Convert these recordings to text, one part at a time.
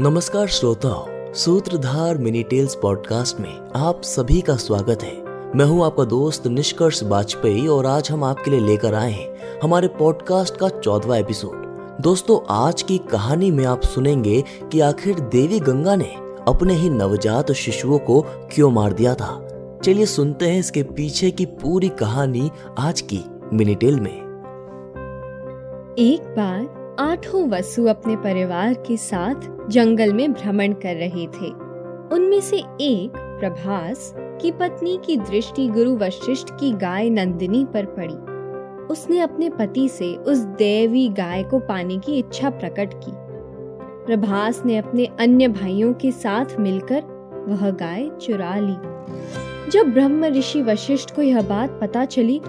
नमस्कार श्रोताओं, सूत्रधार मिनी टेल्स पॉडकास्ट में आप सभी का स्वागत है। मैं हूँ आपका दोस्त निष्कर्ष वाजपेयी और आज हम आपके लिए लेकर आए हैं हमारे पॉडकास्ट का चौदवा एपिसोड दोस्तों, आज की कहानी में आप सुनेंगे कि आखिर देवी गंगा ने अपने ही नवजात शिशुओं को क्यों मार दिया था। चलिए सुनते हैं इसके पीछे की पूरी कहानी आज की मिनी टेल में। एक बार आठों वसु अपने परिवार के साथ जंगल में भ्रमण कर रहे थे। उनमें से एक, प्रभास, की पत्नी की दृष्टि गुरु वशिष्ठ की गाय नंदिनी पर पड़ी। उसने अपने पति से उस देवी गाय को पाने की इच्छा प्रकट की। प्रभास ने अपने अन्य भाइयों के साथ मिलकर वह गाय चुरा ली। जब ब्रह्म ऋषि वशिष्ठ को यह बात पता चली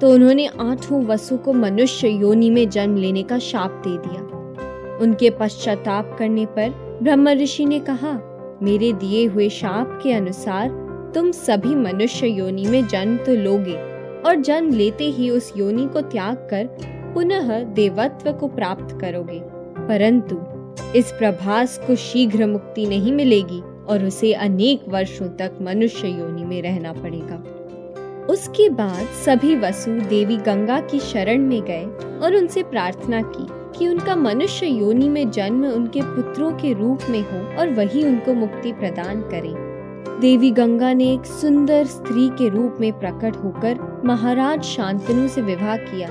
तो उन्होंने आठों वसु को मनुष्य योनि में जन्म लेने का शाप दे दिया। उनके पश्चाताप करने पर ब्रह्म ऋषि ने कहा, मेरे दिए हुए शाप के अनुसार तुम सभी मनुष्य योनि में जन्म तो लोगे और जन्म लेते ही उस योनि को त्याग कर पुनः देवत्व को प्राप्त करोगे। परंतु इस प्रभास को शीघ्र मुक्ति नहीं मिलेगी और उसे अनेक वर्षों तक मनुष्य योनि में रहना पड़ेगा। उसके बाद सभी वसु देवी गंगा की शरण में गए और उनसे प्रार्थना की कि उनका मनुष्य योनि में जन्म उनके पुत्रों के रूप में हो और वही उनको मुक्ति प्रदान करे। देवी गंगा ने एक सुंदर स्त्री के रूप में प्रकट होकर महाराज शांतनु से विवाह किया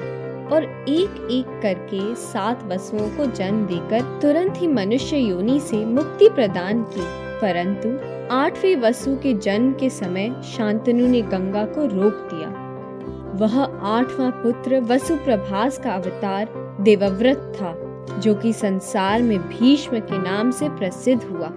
और एक एक करके सात वसुओं को जन्म देकर तुरंत ही मनुष्य योनि से मुक्ति प्रदान की। परंतु आठवें वसु के जन्म के समय शांतनु ने गंगा को रोक दिया। वह आठवां पुत्र वसु प्रभास का अवतार देवव्रत था, जो कि संसार में भीष्म के नाम से प्रसिद्ध हुआ।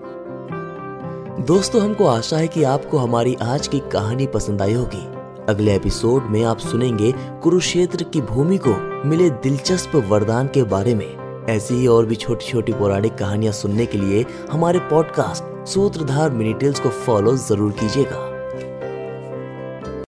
दोस्तों, हमको आशा है कि आपको हमारी आज की कहानी पसंद आई होगी। अगले एपिसोड में आप सुनेंगे कुरुक्षेत्र की भूमि को मिले दिलचस्प वरदान के बारे में। ऐसी ही और भी छोटी छोटी पौराणिक कहानियाँ सुनने के लिए हमारे पॉडकास्ट सूत्रधार मिनी टेल्स को फॉलो ज़रूर कीजिएगा।